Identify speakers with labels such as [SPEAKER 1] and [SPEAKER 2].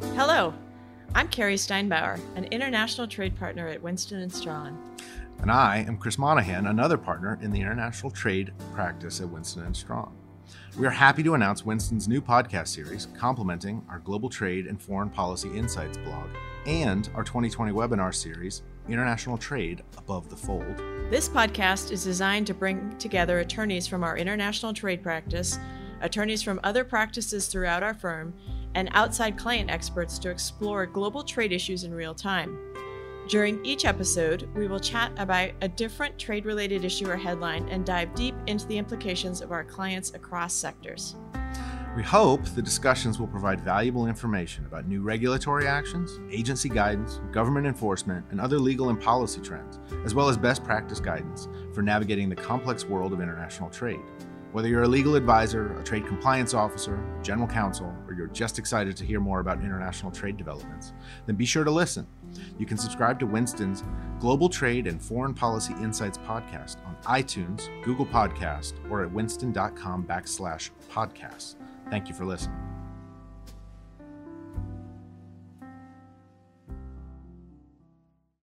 [SPEAKER 1] Hello, I'm Cari Stinebower, an international trade partner at Winston & Strawn.
[SPEAKER 2] And I am Chris Monahan, another partner in the international trade practice at Winston & Strawn. We are happy to announce Winston's new podcast series, complementing our Global Trade and Foreign Policy Insights blog and our 2020 webinar series, International Trade Above the Fold.
[SPEAKER 1] This podcast is designed to bring together attorneys from our international trade practice, attorneys from other practices throughout our firm, and outside client experts to explore global trade issues in real time. During each episode, we will chat about a different trade related issue or headline and dive deep into the implications of our clients across sectors.
[SPEAKER 2] We hope the discussions will provide valuable information about new regulatory actions, agency guidance, government enforcement, and other legal and policy trends, as well as best practice guidance for navigating the complex world of international trade. Whether you're a legal advisor, a trade compliance officer, general counsel, or you're just excited to hear more about international trade developments, then be sure to listen. You can subscribe to Winston's Global Trade and Foreign Policy Insights podcast on iTunes, Google Podcast, or at winston.com backslash podcasts. Thank you for listening.